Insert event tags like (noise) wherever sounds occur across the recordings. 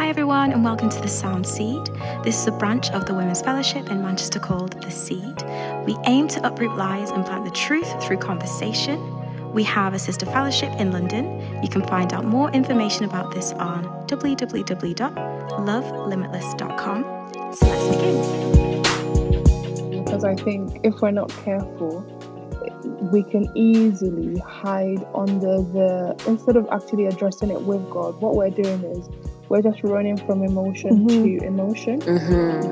Hi, everyone, and welcome to the Sound Seed. This is a branch of the Women's Fellowship in Manchester called The Seed. We aim to uproot lies and plant the truth through conversation. We have a sister fellowship in London. You can find out more information about this on www.lovelimitless.com. So let's begin. Because I think if we're not careful, we can easily hide under the instead of actually addressing it with God, what we're doing is we're just running from emotion mm-hmm. to emotion. Mm-hmm.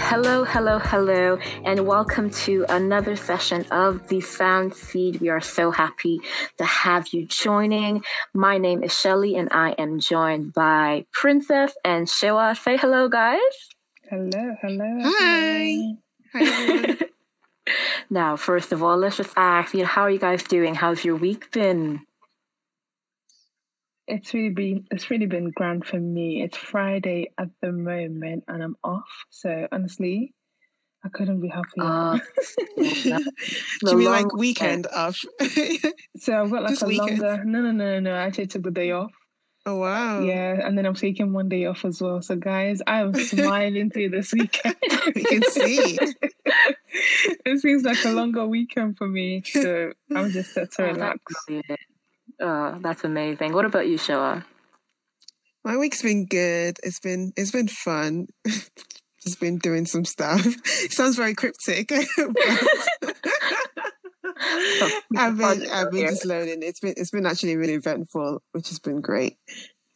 Hello, hello, hello, and welcome to another session of the Sound Seed. We are so happy to have you joining. My name is Shelly, and I am joined by Princess and Shewa. Say hello, guys. Hello, hello. Hi. Hi, (laughs) now, first of all, let's just ask, you know, how are you guys doing? How's your week been? It's really been it's really been grand for me. It's Friday at the moment and I'm off. So honestly, I couldn't be happier. (laughs) Uh, Do you mean like weekend off? so I've got like Just a weekend. longer no no no no I actually took the day off. Oh wow. Yeah, and then I'm taking one day off as well. So guys, I'm (laughs) smiling through this weekend. we can see. (laughs) it seems like a longer weekend for me. So I'm just set to oh, relax. That's, oh, that's amazing. What about you, Shewa? My week's been good. It's been it's been fun. (laughs) just been doing some stuff. It sounds very cryptic. (laughs) I've been I've been just learning. It's been it's been actually really eventful, which has been great.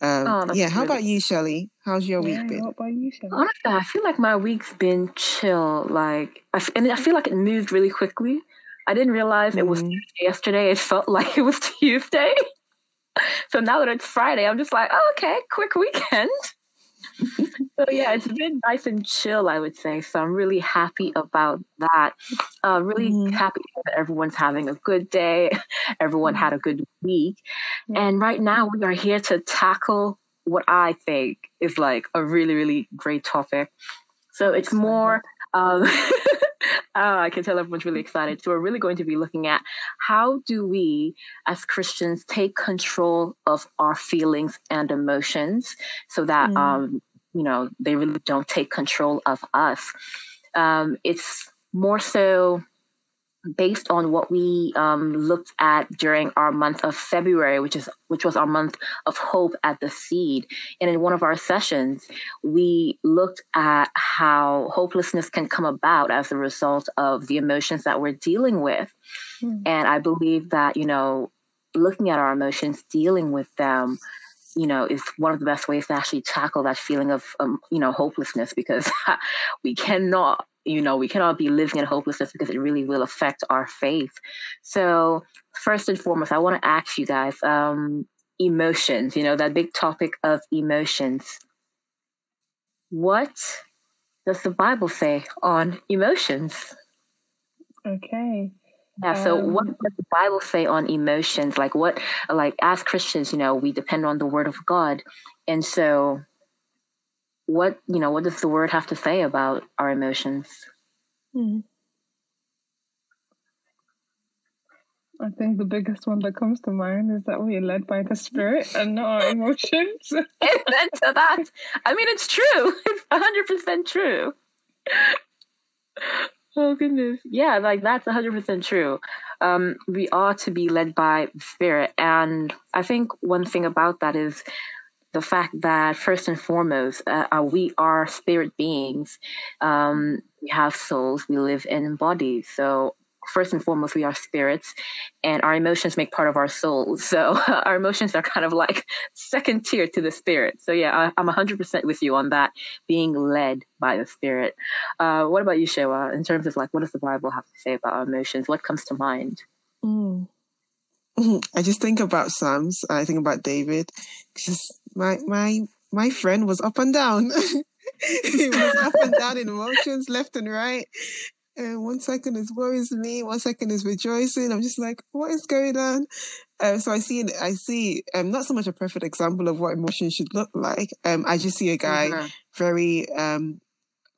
Um, oh, yeah. How about you, Shelly? How's your yeah, week been? What about you, Shelly? Honestly, I feel like my week's been chill. Like, I, and I feel like it moved really quickly. I didn't realize mm. it was mm. yesterday. It felt (laughs) like it was Tuesday. (laughs) so now that it's Friday, I'm just like, oh, okay, quick weekend so yeah, it's been nice and chill, I would say. So I'm really happy about that. Uh, really mm-hmm. happy that everyone's having a good day. (laughs) Everyone had a good week. Mm-hmm. And right now we are here to tackle what I think is like a really, really great topic. So it's more um, (laughs) Oh, I can tell everyone's really excited. So we're really going to be looking at how do we as Christians take control of our feelings and emotions so that mm. um, you know they really don't take control of us. Um, it's more so based on what we um, looked at during our month of February, which is which was our month of hope at the seed. And in one of our sessions, we looked at how hopelessness can come about as a result of the emotions that we're dealing with. Mm. And I believe that you know, looking at our emotions, dealing with them. You know, is one of the best ways to actually tackle that feeling of, um, you know, hopelessness because (laughs) we cannot you know, we cannot be living in hopelessness because it really will affect our faith. So, first and foremost, I want to ask you guys um, emotions, you know, that big topic of emotions. What does the Bible say on emotions? Okay. Yeah, so um, what does the Bible say on emotions? Like what like as Christians, you know, we depend on the word of God. And so what you know what does the word have to say about our emotions hmm. i think the biggest one that comes to mind is that we are led by the spirit and not our emotions (laughs) amen to that i mean it's true (laughs) it's 100% true oh goodness yeah like that's 100% true um, we are to be led by spirit and i think one thing about that is the fact that first and foremost, uh, uh, we are spirit beings. Um, we have souls. We live in bodies. So first and foremost, we are spirits, and our emotions make part of our souls. So (laughs) our emotions are kind of like second tier to the spirit. So yeah, I, am 100% with you on that, being led by the spirit. Uh, what about you, Shewa? In terms of like, what does the Bible have to say about our emotions? What comes to mind? Mm. (laughs) I just think about Psalms. I think about David. Just my my my friend was up and down. (laughs) he was up and down in emotions, left and right. And one second is worries me, one second is rejoicing. I'm just like, what is going on? Um, so I see, I see, um, not so much a perfect example of what emotion should look like. Um, I just see a guy mm-hmm. very, um,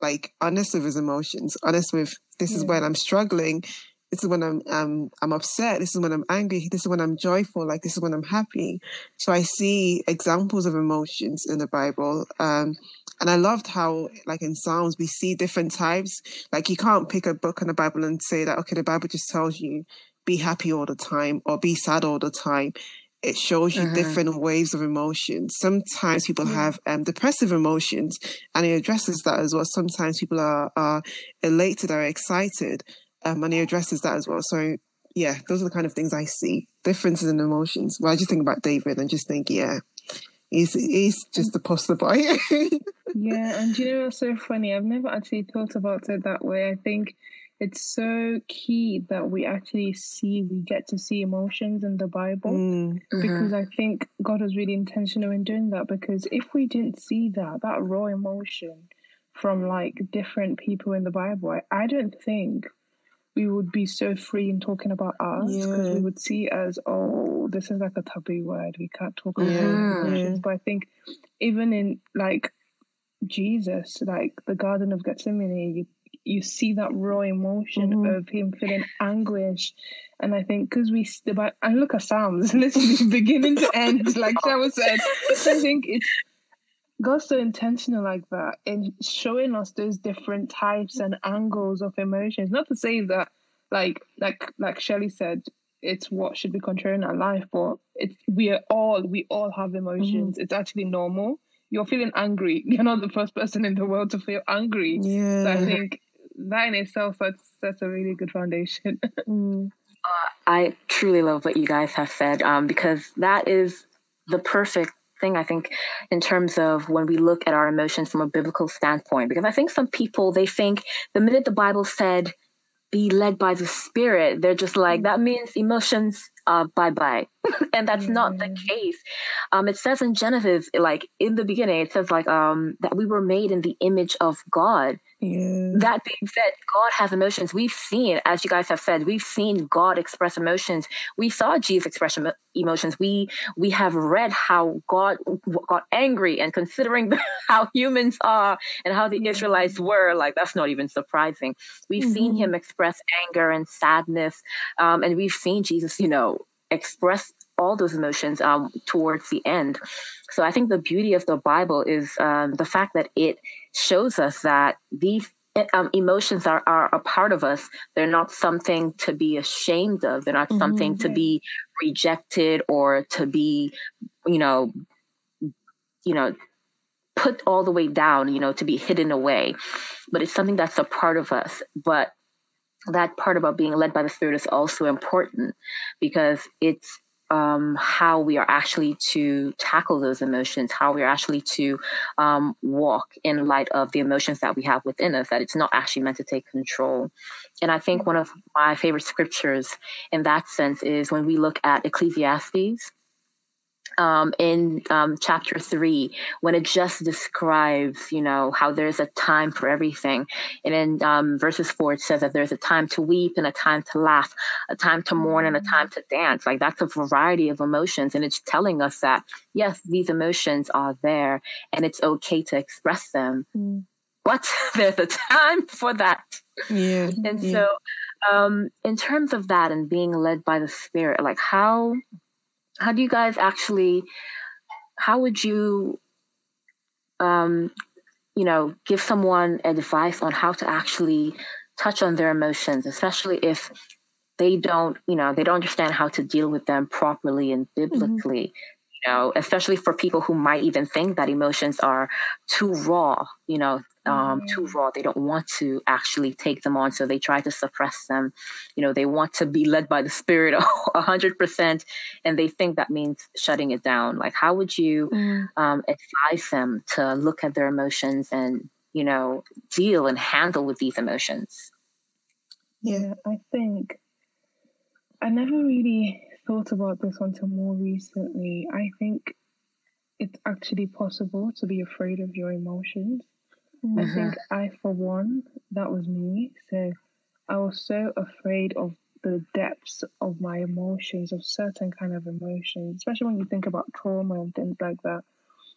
like honest with his emotions, honest with this yeah. is when I'm struggling, this is when I'm um I'm upset, this is when I'm angry, this is when I'm joyful, like this is when I'm happy. So I see examples of emotions in the Bible. Um and I loved how like in Psalms we see different types. Like you can't pick a book in the Bible and say that okay, the Bible just tells you be happy all the time or be sad all the time. It shows you mm-hmm. different waves of emotions. Sometimes people have um, depressive emotions, and it addresses that as well. Sometimes people are, are elated or excited, um, and he addresses that as well. So yeah, those are the kind of things I see differences in emotions. Well, I just think about David and just think, yeah, he's he's just a poster boy. (laughs) yeah, and you know what's so funny? I've never actually thought about it that way. I think it's so key that we actually see we get to see emotions in the bible mm, because i think god was really intentional in doing that because if we didn't see that that raw emotion from like different people in the bible i, I don't think we would be so free in talking about us because yeah. we would see as oh this is like a taboo word we can't talk about yeah. emotions but i think even in like jesus like the garden of gethsemane you you see that raw emotion mm-hmm. of him feeling anguish and I think because we about and look at Psalms (laughs) literally beginning to end, like Shewa said. I think it's God's so intentional like that in showing us those different types and angles of emotions. Not to say that, like like like Shelly said, it's what should be controlling our life, but it's we are all we all have emotions. Mm-hmm. It's actually normal. You're feeling angry. (laughs) You're not the first person in the world to feel angry. Yeah. So I think that in itself that's that's a really good foundation. (laughs) mm. uh, I truly love what you guys have said um, because that is the perfect thing, I think, in terms of when we look at our emotions from a biblical standpoint. Because I think some people, they think the minute the Bible said, be led by the Spirit, they're just like, that means emotions, uh, bye bye. and that's mm-hmm. not the mm. case. Um, it says in Genesis, like in the beginning, it says like um, that we were made in the image of God. Yeah. That being said, God has emotions. We've seen, as you guys have said, we've seen God express emotions. We saw Jesus express emotions. We we have read how God got angry, and considering (laughs) how humans are and how the Israelites were, like that's not even surprising. We've mm-hmm. seen Him express anger and sadness, um, and we've seen Jesus, you know, express all those emotions um, towards the end. So I think the beauty of the Bible is um, the fact that it shows us that these um, emotions are, are a part of us. They're not something to be ashamed of. They're not mm-hmm. something to be rejected or to be, you know, you know, put all the way down, you know, to be hidden away. But it's something that's a part of us. But that part about being led by the Spirit is also important because it's um, how we are actually to tackle those emotions, how we are actually to um, walk in light of the emotions that we have within us, that it's not actually meant to take control. And I think one of my favorite scriptures in that sense is when we look at Ecclesiastes um, in um, chapter three when it just describes, you know, how there's a time for everything. And in um, verses four, it says that there's a time to weep and a time to laugh, a time to mourn and a mm. time to dance. Like that's a variety of emotions. And it's telling us that, yes, these emotions are there and it's okay to express them. Mm. But (laughs) there's a time for that. Yeah. And yeah. so, um, in terms of that and being led by the Spirit, like how how do you guys actually how would you um you know give someone advice on how to actually touch on their emotions especially if they don't you know they don't understand how to deal with them properly and mm-hmm. biblically. You know especially for people who might even think that emotions are too raw you know um, too mm. raw. They don't want to actually take them on, so they try to suppress them. You know, they want to be led by the spirit (laughs) a hundred percent, and they think that means shutting it down. Like, how would you mm. um, advise them to look at their emotions and you know deal and handle with these emotions? Yeah, I think I never really thought about this until more recently. I think it's actually possible to be afraid of your emotions. Mm-hmm. I think I, for one, that was me. So I was so afraid of the depths of my emotions, of certain kind of emotions, especially when you think about trauma and things like that.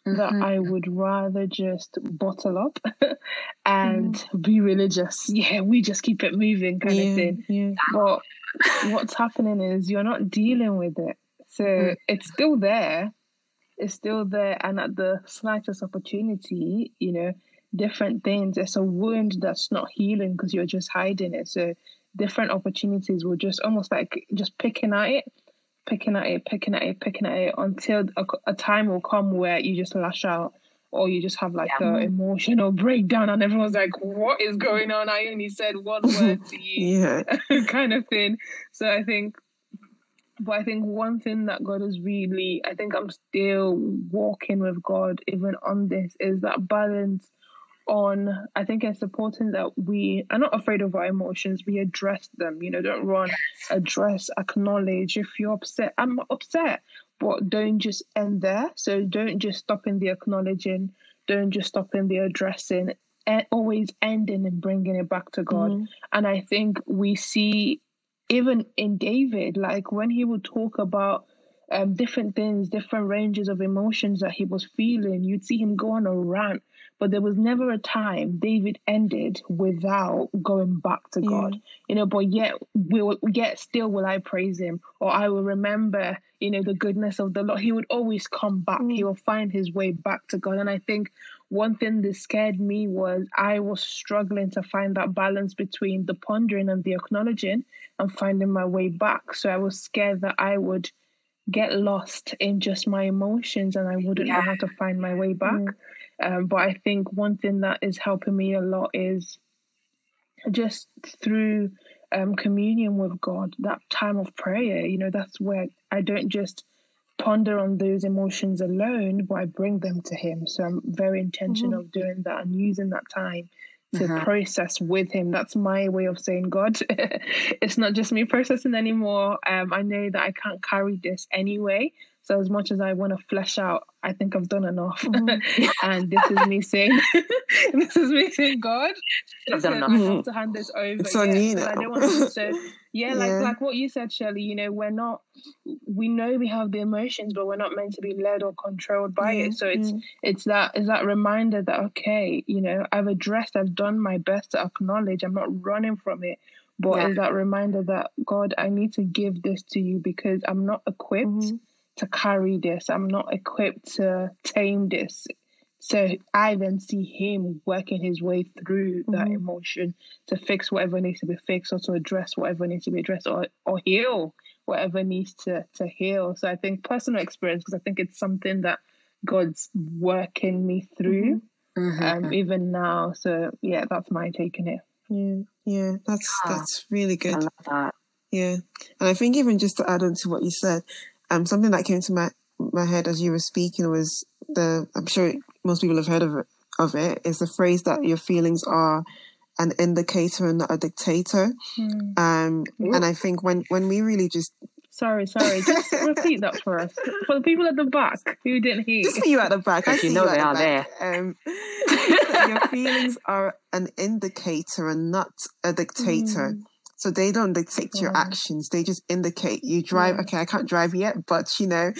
mm-hmm. that I would rather just bottle up (laughs) and mm. be religious. Yeah, we just keep it moving kind yeah, of thing. Yeah. But what's happening is you're not dealing with it. So mm. it's still there. It's still there. And at the slightest opportunity, you know, different things. It's a wound that's not healing because you're just hiding it. So different opportunities will just almost like just picking at it picking at it, picking at it, picking at it until a, a time will come where you just lash out or you just have like yeah. an emotional breakdown and everyone's like, what is going on? I only said one (laughs) word to you, yeah. (laughs) kind of thing. So I think, but I think one thing that God is really, I think I'm still walking with God even on this is that balance on i think it's important that we are not afraid of our emotions we address them you know don't run address acknowledge if you're upset i'm upset but don't just end there so don't just stop in the acknowledging don't just stop in the addressing and always ending and bringing it back to god mm-hmm. and i think we see even in david like when he would talk about um, different things, different ranges of emotions that he was feeling. You'd see him go on a rant but there was never a time David ended without going back to God. You know, but yet will yet still will I praise him or I will remember, you know, the goodness of the Lord. He would always come back. Mm. He will find his way back to God. And I think one thing that scared me was I was struggling to find that balance between the pondering and the acknowledging and finding my way back. So I was scared that I would get lost in just my emotions and I wouldn't yeah. know how to find my way back. Mm. Um, but I think one thing that is helping me a lot is just through um, communion with God, that time of prayer. You know, that's where I don't just ponder on those emotions alone, but I bring them to Him. So I'm very intentional mm-hmm. of doing that and using that time to uh-huh. process with him. That's my way of saying, God, (laughs) it's not just me processing anymore. Um, I know that I can't carry this anyway. So as much as I want to flesh out, I think I've done enough. Mm-hmm. (laughs) and this is me saying, (laughs) this is me saying, God, listen, I have to hand this over. It's on you now. I don't want to. (laughs) yeah, like yeah. like what you said, Shirley. You know, we're not. We know we have the emotions, but we're not meant to be led or controlled by it. So it's mm. it's that is that reminder that okay, you know, I've addressed, I've done my best to acknowledge. I'm not running from it but yeah. is that reminder that God, I need to give this to you because I'm not equipped mm-hmm to carry this. I'm not equipped to tame this. So I then see him working his way through that mm-hmm. emotion to fix whatever needs to be fixed or to address whatever needs to be addressed or, or heal whatever needs to, to heal. So I think personal experience, because I think it's something that God's working me through mm-hmm. um, mm-hmm. even now. So yeah, that's my take on it. Yeah, yeah, that's that's really good. That. Yeah, and I think even just to add on to what you said, um, something that came to my my head as you were speaking was the I'm sure most people have heard of it, of it is the phrase that your feelings are an indicator and not a dictator. Mm. Um, and I think when when we really just Sorry, sorry. Just (laughs) repeat that for us. For the people at the back who didn't hear. Just for you at the back, as you know they are the there. Um, (laughs) your feelings are an indicator and not a dictator. Mm. So they don't dictate yeah. your actions. They just indicate you drive. Yeah. Okay, I can't drive yet, but you know,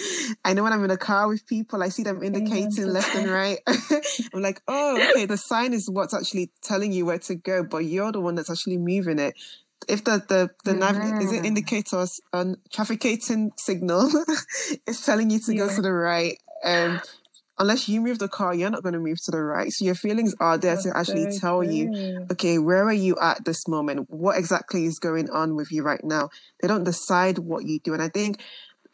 I know when I'm in a car with people, I see them indicating yeah. left and right. (laughs) I'm like, oh, (laughs) okay, the sign is what's actually telling you where to go, but you're the one that's actually moving it. If the the the nav- is it indicators on trafficating signal (laughs) is telling you to go to the right, um, unless you move the car, you're not going to move to the right. So your feelings are there That's to actually tell true. you, okay, where are you at this moment? What exactly is going on with you right now? They don't decide what you do. And I think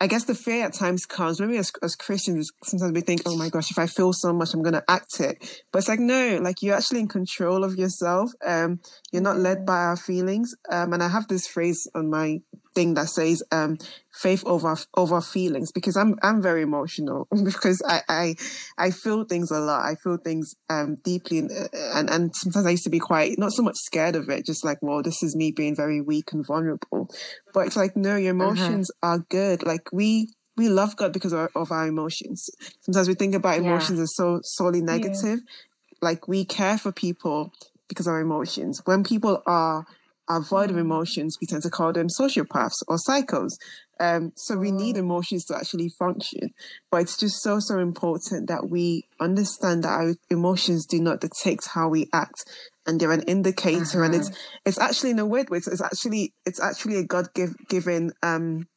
I guess the fear at times comes, maybe as, as Christians, sometimes we think, oh my gosh, if I feel so much, I'm going to act it. But it's like, no, like you're actually in control of yourself. Um, you're not led by our feelings. Um, and I have this phrase on my thing that says, um, faith over over feelings because I'm I'm very emotional (laughs) because I I, I feel things a lot. I feel things um, deeply and, and and sometimes I used to be quite not so much scared of it, just like well this is me being very weak and vulnerable. But it's like no, your uh-huh. emotions uh-huh. are good. Like we we love God because of our, of our emotions. Sometimes we think about emotions yeah. as so solely negative. Yeah. Like we care for people because of our emotions. When people are are void of mm. emotions, we tend to call them sociopaths or psychos. Um, so we need emotions to actually function, but it's just so so important that we understand that our emotions do not dictate how we act, and they're an indicator, and it's uh-huh. it's actually in a weird way, it's actually it's actually a God give, given um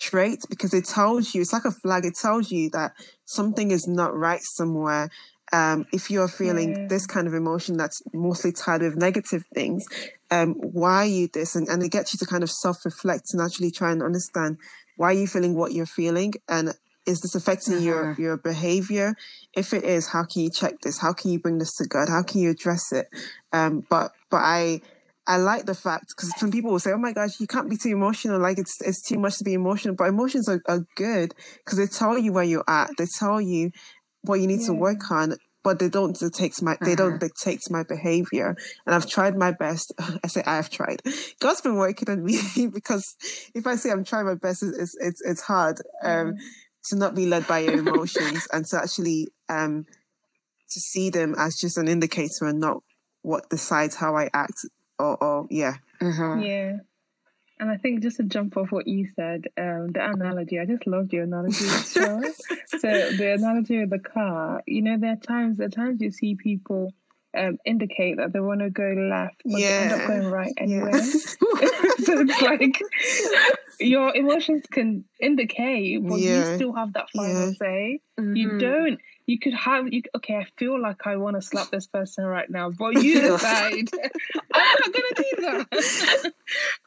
trait because it tells you it's like a flag. It tells you that something is not right somewhere, um, if you're feeling this kind of emotion that's mostly tied with negative things, um, why are you this? And, and it gets you to kind of self reflect and actually try and understand why are you feeling what you're feeling and is this affecting uh-huh. your your behavior if it is how can you check this how can you bring this to god how can you address it um, but but i I like the fact because some people will say, "Oh my gosh, you can't be too emotional. Like it's it's too much to be emotional." But emotions are, are good because they tell you where you're at. They tell you what you need yeah. to work on but they don't dictate my they don't uh-huh. dictate my behavior and i've tried my best (laughs) i say i have tried god's been working on me (laughs) because if i say i'm trying my best it's it's it's hard um, to not be led by your emotions and to actually um to see them as just an indicator and not what decides how i act or, or yeah mm-hmm. yeah and I think just to jump off what you said, um, the analogy, I just loved your analogy. (laughs) so the analogy of the car, you know, there are times, there are times you see people um, indicate that they want to go left, but yeah. they end up going right anyway. Yeah. (laughs) (laughs) so it's like your emotions can indicate, but yeah. you still have that final say. Mm-hmm. You don't you could have you okay i feel like i want to slap this person right now but (laughs) you decide. (laughs) I'm not gonna do that. (laughs)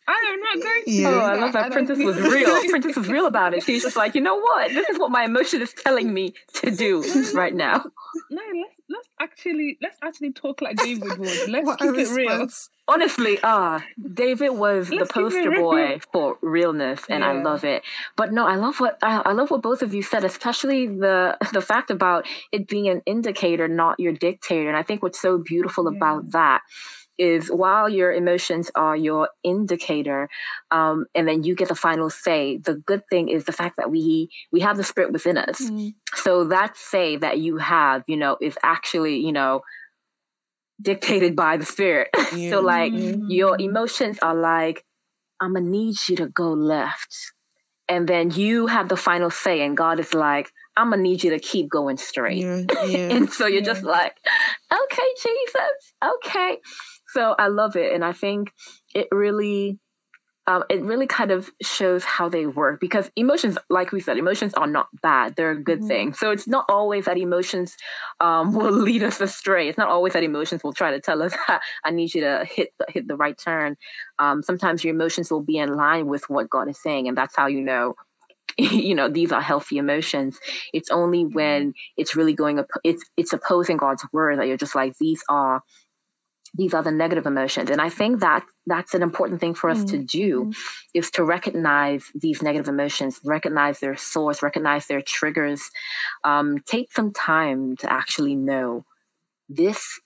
I am not going to. Yeah. oh i love that I princess was real. princess was real about it. She's just like you know what? This is what my emotion is telling me to do right now. No let's let's actually let's actually talk like david would (laughs) let's keep it real honestly, ah, uh, David was Let's the poster boy for realness, and yeah. I love it. But no, I love what I, I, love what both of you said, especially the (laughs) the fact about it being an indicator, not your dictator. And I think what's so beautiful yeah. about that is while your emotions are your indicator um, and then you get the final say the good thing is the fact that we we have the spirit within us mm. so that say that you have you know is actually you know dictated by the spirit. (laughs) Yeah. so like mm-hmm. your emotions are like, I'm gonna need you to go left. And then you have the final say, and God is like, I'm gonna need you to keep going straight. Yeah, (laughs) yeah, and so you're just like, okay, Jesus, okay. So I love it. And I think it really um, it really kind of shows how they work because emotions, like we said, emotions are not bad. They're a good mm-hmm. thing. So it's not always that emotions um, (laughs) will lead us astray. It's not always that emotions will try to tell us, (laughs) I need you to hit the, hit the right turn. Um, sometimes your emotions will be in line with what God is saying. And that's how you know (laughs) you know these are healthy emotions it's only when mm-hmm. it's really going up it's it's opposing god's word that you're just like these are these are the negative emotions and i think that that's an important thing for us mm-hmm. to do mm-hmm. is to recognize these negative emotions recognize their source recognize their triggers um, take some time to actually know this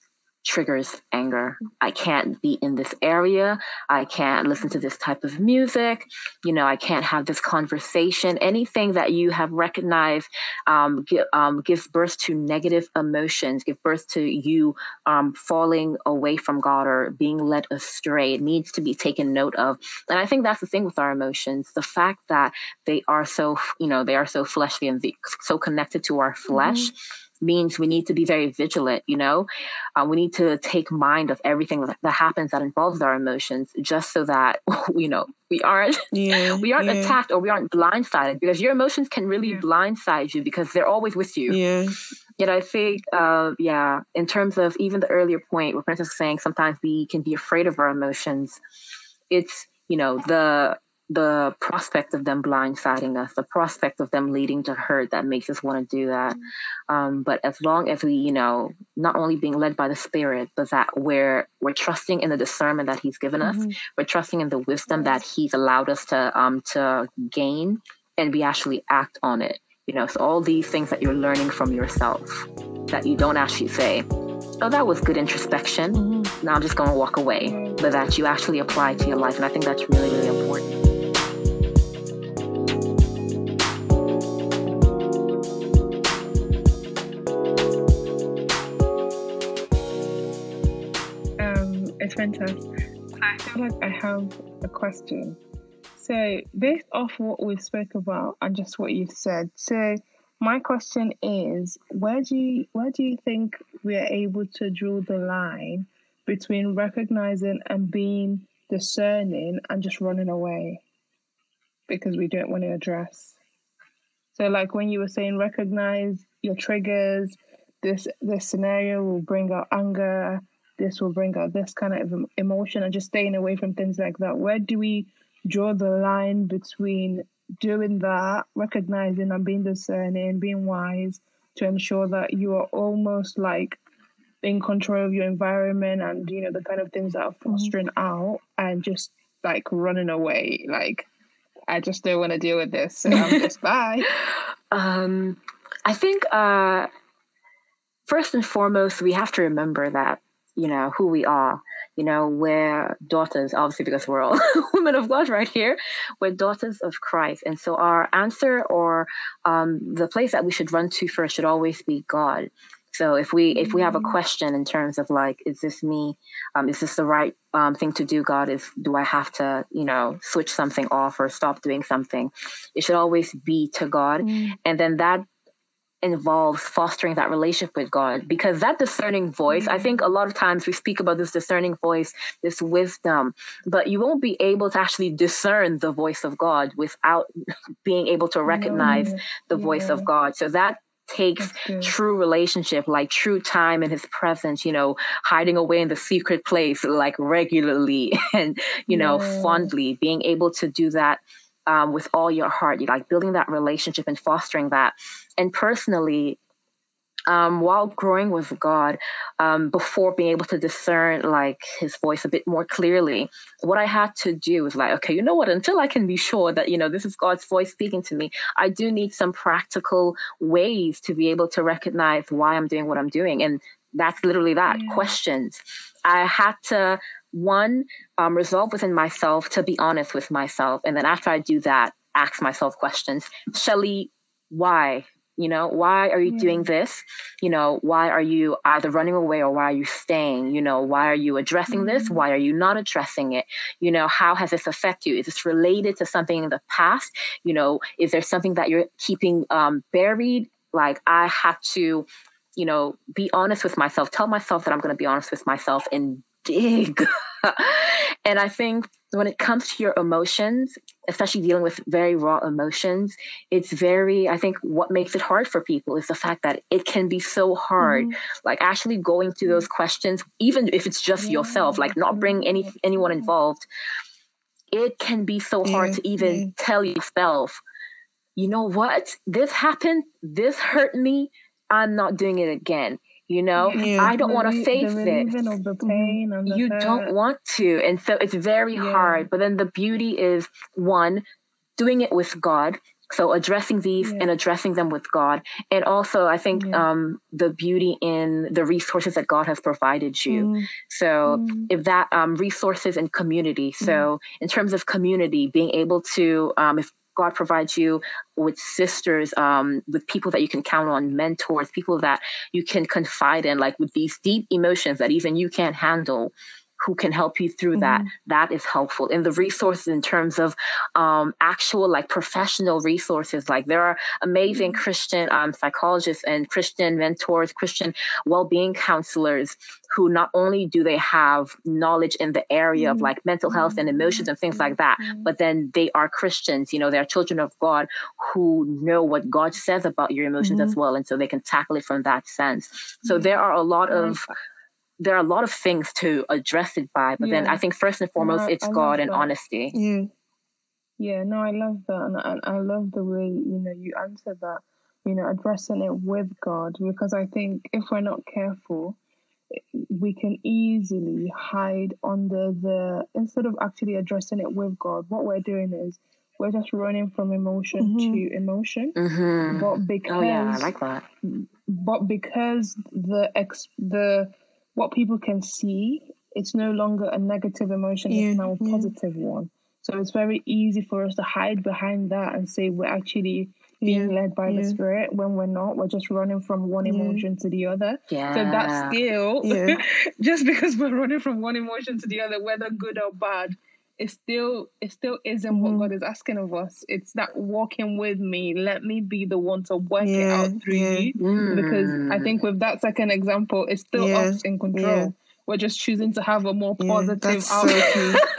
triggers anger. I can't be in this area. I can't listen to this type of music. You know, I can't have this conversation. Anything that you have recognized um, give, um, gives birth to negative emotions, give birth to you um, falling away from God or being led astray. It needs to be taken note of. And I think that's the thing with our emotions the fact that they are so, you know, they are so fleshly and so connected to our flesh. Mm-hmm means we need to be very vigilant, you know? Uh, we need to take mind of everything that, happens that involves our emotions just so that, (laughs) you know, we aren't yeah, (laughs) we aren't yeah. attacked or we aren't blindsided because your emotions can really yeah. blindside you because they're always with you. Yeah. Yet I think, uh, yeah, in terms of even the earlier point where Princess was saying sometimes we can be afraid of our emotions, it's, you know, the the prospect of them blindsiding us, the prospect of them leading to hurt that makes us want to do that. Mm-hmm. Um, but as long as we, you know, not only being led by the Spirit, but that we're we're trusting in the discernment that He's given us, mm-hmm. we're trusting in the wisdom that He's allowed us to um to gain, and we actually act on it. You know, so all these things that you're learning from yourself that you don't actually say, oh, that was good introspection. Mm-hmm. Now I'm just going to walk away, but that you actually apply to your life. And I think that's really, really important. Fantastic. I feel like I have a question. So, based off what we spoke about and just what you've said, so my question is, where do you where do you think we are able to draw the line between recognizing and being discerning and just running away because we don't want to address? So, like when you were saying, recognize your triggers. This this scenario will bring out anger. This will bring out this kind of emotion, and just staying away from things like that. Where do we draw the line between doing that, recognizing and being discerning, being wise to ensure that you are almost like in control of your environment and you know the kind of things that are mm-hmm. fostering mm-hmm. out and just like running away like i just don't want to deal with this so i'm just (laughs) bye um i think uh first and foremost we have to remember that you know who we are you know, we're daughters, obviously, because we're all (laughs) women of God right here. We're daughters of Christ. And so our answer or um, the place that we should run to first should always be God. So if we if we have a mm-hmm. question in terms of like, is this me? Um, is this the right um, thing to do? God is do I have to you know switch something off or stop doing something? It should always be to God, mm. and then that involves fostering that relationship with God because that discerning voice, mm-hmm. I think a lot of times we speak about this discerning voice, this wisdom, but you won't be able to actually discern the voice of God without (laughs) being able to recognize no. the yeah. voice of God. So that takes true relationship, like true time in his presence, you know, hiding away in the secret place, like regularly (laughs) and, you know, yeah. fondly, being able to do that um, with all your heart, you like building that relationship and fostering that. And personally, um, while growing with God, um, before being able to discern like His voice a bit more clearly, what I had to do was like, okay, you know what? Until I can be sure that you know this is God's voice speaking to me, I do need some practical ways to be able to recognize why I'm doing what I'm doing, and that's literally that yeah. questions. I had to one, um, resolve within myself to be honest with myself. And then after I do that, ask myself questions. Shelly, why? You know, why are you mm. doing this? You know, why are you either running away or why are you staying? You know, why are you addressing mm. this? Why are you not addressing it? You know, how has this affected you? Is this related to something in the past? You know, is there something that you're keeping um, buried? Like, I have to, you know, be honest with myself, tell myself that I'm going to be honest with myself and dig. (laughs) and I think when it comes to your emotions, especially dealing with very raw emotions, it's very, I think what makes it hard for people is the fact that it can be so hard. Mm-hmm. Like actually going through those mm-hmm. questions, even if it's just yeah. yourself, like not bring any mm-hmm. anyone involved, it can be so hard yeah. to even yeah. tell yourself, you know what? This happened, this hurt me. I'm not doing it again you know yeah, i don't want to face it you don't want to and so it's very yeah. hard but then the beauty is one doing it with god so addressing these yeah. and addressing them with god and also i think um, the beauty in the resources that god has provided you mm. so mm. if that um, resources and community so mm. in terms of community being able to um, if God provides you with sisters, um, with people that you can count on, mentors, people that you can confide in, like with these deep emotions that even you can't handle who can help you through mm-hmm. that that is helpful and the resources in terms of um, actual like professional resources like there are amazing mm-hmm. christian um, psychologists and christian mentors christian well-being counselors who not only do they have knowledge in the area mm-hmm. of like mental health and emotions and things like that mm-hmm. but then they are christians you know they're children of god who know what god says about your emotions as mm-hmm. well and so they can tackle it from that sense so mm-hmm. there are a lot of there are a lot of things to address it by, but yeah. then I think first and foremost, no, it's I God and honesty. Yeah. Yeah, no, I love that, and I, I love the way you know you answer that. You know, addressing it with God, because I think if we're not careful, we can easily hide under the instead of actually addressing it with God. What we're doing is we're just running from emotion mm-hmm. to emotion. Mm-hmm. But because oh yeah, I like that. But because the ex the what people can see, it's no longer a negative emotion, yeah, it's now a positive yeah. one. So it's very easy for us to hide behind that and say we're actually being yeah, led by the spirit when we're not. We're just running from one emotion to the other. Yeah. So that skill, just because we're running from one emotion to the other, whether good or bad, it still it still isn't mm-hmm. what God is asking of us. It's that walking with me. Let me be the one to work yeah, it out through yeah. you. Mm. Because I think with that second example, it's still yeah, us in control. We're just choosing to have a more positive outlook. (laughs)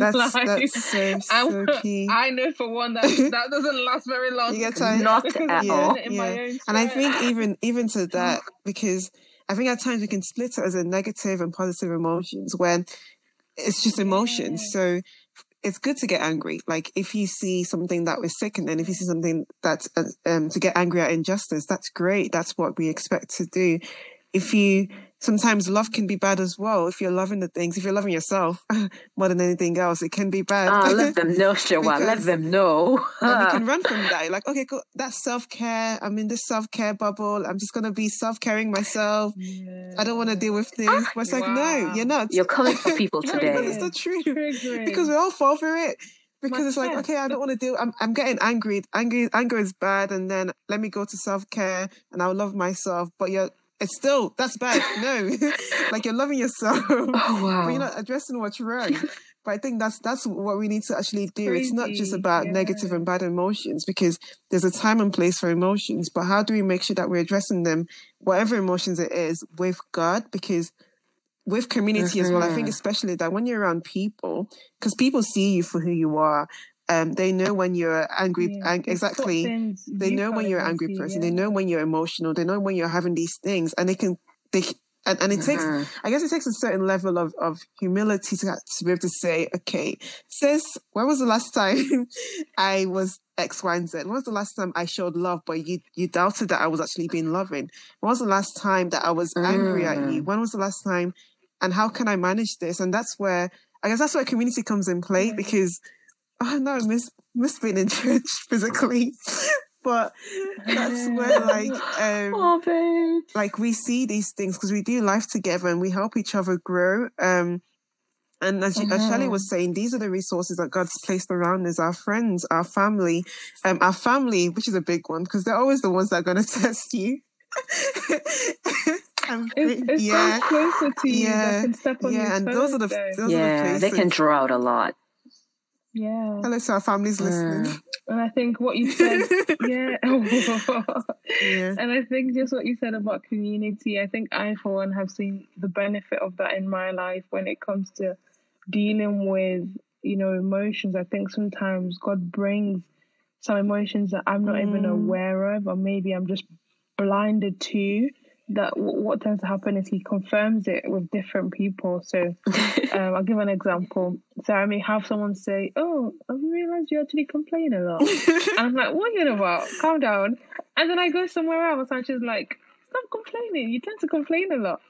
that's, that's so, so (laughs) key. I know for one that that doesn't last very (laughs) long. You get tired. Not at all. Yeah. And I think even even to that, because I think at times we can split it as a negative and positive emotions when it's just emotions. So it's good to get angry. Like if you see something that was sickening, if you see something that's uh, um, to get angry at injustice, that's great. That's what we expect to do. If you sometimes love can be bad as well. If you're loving the things, if you're loving yourself (laughs) more than anything else, it can be bad. Ah, let them know, (laughs) Shewa. let them know. (laughs) you can run from that. Like, okay, cool. That's self care. I'm in this self care bubble. I'm just gonna be self caring myself. Yeah. I don't want to deal with things. Ah, but it's like, no, you're not. You're coming for people today. because it's not true. Because we all fall for it because it's like okay i don't want to deal I'm, I'm getting angry angry anger is bad and then let me go to self-care and i'll love myself but you're it's still that's bad. No, (laughs) like you're loving yourself, oh, wow. (laughs) but you're not addressing what's wrong. (laughs) But I think that's that's what we need to actually do. Crazy. It's not just about yeah. negative and bad emotions because there's a time and place for emotions. But how do we make sure that we're addressing them, whatever emotions it is, with God? Because with community mm-hmm. as well, I think mm-hmm. especially that when you're around people, because people see you for who you are, um, they know when you're angry. Yeah, ang- exactly. They know when you're an angry person. Yeah. They know when you're emotional. They know when you're having these things, and they can they and, and it takes uh-huh. I guess it takes a certain level of, of humility to, to be able to say, okay, sis, when was the last time (laughs) I was X, Y, and Z? When was the last time I showed love, but you you doubted that I was actually being loving? When was the last time that I was angry at you? Mm. When was the last time? And how can I manage this? And that's where I guess that's where community comes in play yeah. because oh (laughs) no, I miss miss being in church (laughs) physically. (laughs) but that's where like um oh, babe. like we see these things because we do life together and we help each other grow. Um and as, mm-hmm. as Shelly was mm-hmm. saying, these are the resources that God's placed around us, our friends, our family, um, our family, which is a big one because they're always the ones that are going to test you. it's, it's yeah, closer to you yeah, yeah, and those are the those yeah, are the they can draw out a lot. Yeah. Hello to our families listening. And I think what you said, (laughs) yeah. (laughs) yeah. And I think just what you said about community, I think I, for one, have seen the benefit of that in my life when it comes to dealing with, you know, emotions. I think sometimes God brings some emotions that I'm not mm. even aware of, or maybe I'm just blinded to that what tends to happen is he confirms it with different people. So (laughs) um, I'll give an example. So I may have someone say, "Oh, I realized you actually complain a lot," (laughs) and I'm like, "What are you about? Calm down." And then I go somewhere else, and she's like, "Stop complaining. You tend to complain a lot."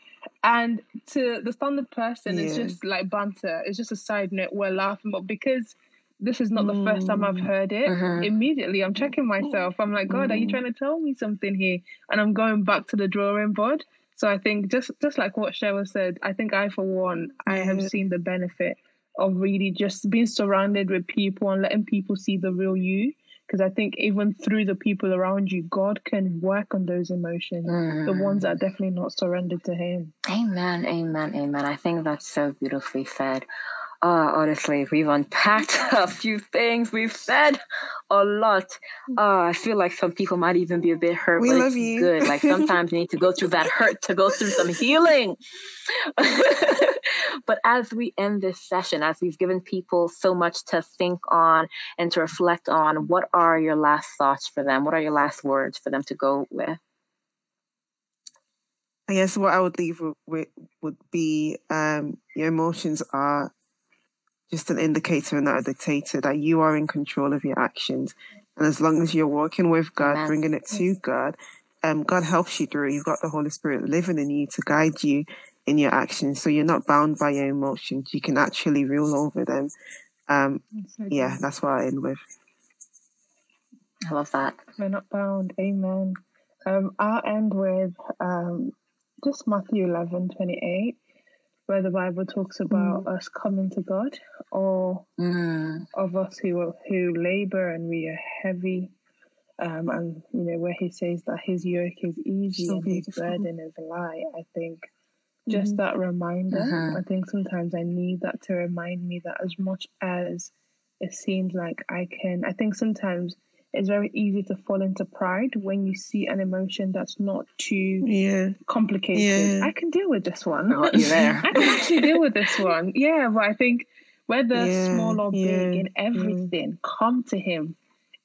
And to the standard person, yeah. it's just like banter. It's just a side note. We're laughing, but because this is not the first time I've mm. heard it. Uh-huh. Immediately, I'm checking myself. I'm like, God, are you mm. trying to tell me something here? And I'm going back to the drawing board. So I think just just like what Cheryl said, I think I for one, I have seen the benefit of really just being surrounded with people and letting people see the real you. Because I think even through the people around you, God can work on those emotions, mm. the ones that are definitely not surrendered to Him. Amen, amen, amen. I think that's so beautifully said. Uh, honestly, we've unpacked (laughs) a few things. We've said a lot. Uh, I feel like some people might even be a bit hurt. We love you. Good. Like sometimes you need to go (laughs) through that hurt to go through some healing. (laughs) but as we end this session, as we've given people so much to think on and to reflect on, what are your last thoughts for them? What are your last words for them to go with? I guess what I would leave with, would be um, your emotions are just an indicator and not a dictator, that you are in control of your actions. And as long as you're working with God, Amen. bringing it to God, um, God helps you through. You've got the Holy Spirit living in you to guide you in your actions. So you're not bound by your emotions. You can actually rule over them. Um, yeah, that's what I end with. I love that. We're not bound. Amen. Um, I'll end with um, just Matthew 11 28 where the Bible talks about mm. us coming to God, or mm. of us who who labor and we are heavy, um, and you know where He says that His yoke is easy so and His burden is light. I think just mm-hmm. that reminder. Uh-huh. I think sometimes I need that to remind me that as much as it seems like I can, I think sometimes it's very easy to fall into pride when you see an emotion that's not too yeah. complicated. Yeah. I can deal with this one. (laughs) I can actually deal with this one. Yeah, but I think whether yeah. small or big, in everything, come to Him.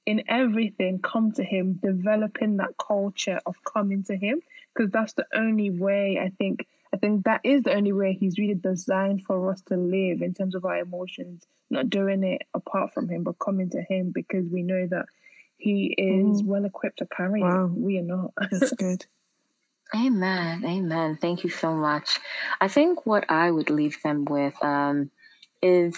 In everything, come to Him, developing that culture of coming to Him, because that's the only way I think I think that is the only way he's really designed for us to live in terms of our emotions, not doing it apart from him, but coming to him because we know that he is mm. well equipped to carry wow. it. We are not. (laughs) That's good. Amen. Amen. Thank you so much. I think what I would leave them with um, is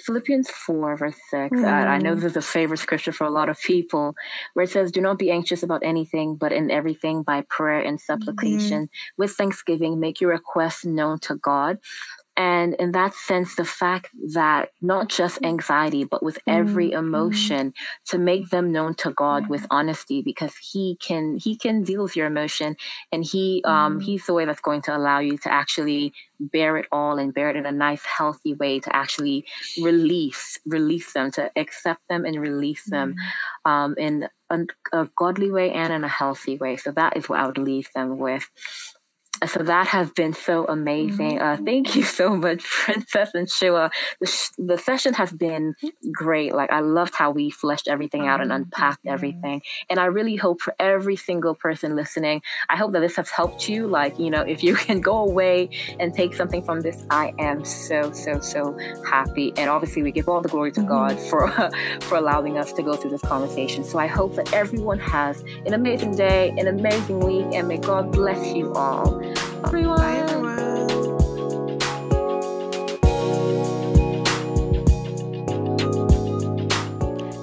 Philippians 4, verse 6. Mm. Uh, I know this is a favorite scripture for a lot of people, where it says, Do not be anxious about anything, but in everything by prayer and supplication, mm. with thanksgiving, make your requests known to God. And in that sense, the fact that not just anxiety, but with every mm-hmm. emotion, to make them known to God with honesty, because He can He can deal with your emotion, and He um mm. He's the way that's going to allow you to actually bear it all and bear it in a nice, healthy way to actually release release them, to accept them and release them mm. um, in a, a godly way and in a healthy way. So that is what I would leave them with so that has been so amazing. Uh, mm-hmm. thank you so much, (laughs) Princess and Shewa. The, sh- the session has been great. Like I loved how we fleshed everything out and unpacked everything. And I really hope for every single person listening, I hope that this has helped you. Like you know, if you (laughs) can go away and take something from this, I am so so so happy. And obviously, we give all the glory to mm-hmm. God for (laughs) for allowing us to go through this conversation. So I hope that everyone has an amazing day, an amazing week, and may God bless you all everyone. Bye, everyone.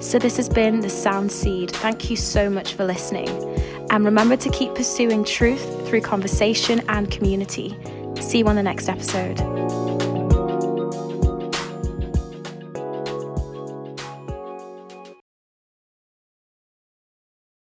So, this has been The Sound Seed. Thank you so much for listening. And remember to keep pursuing truth through conversation and community. See you on the next episode.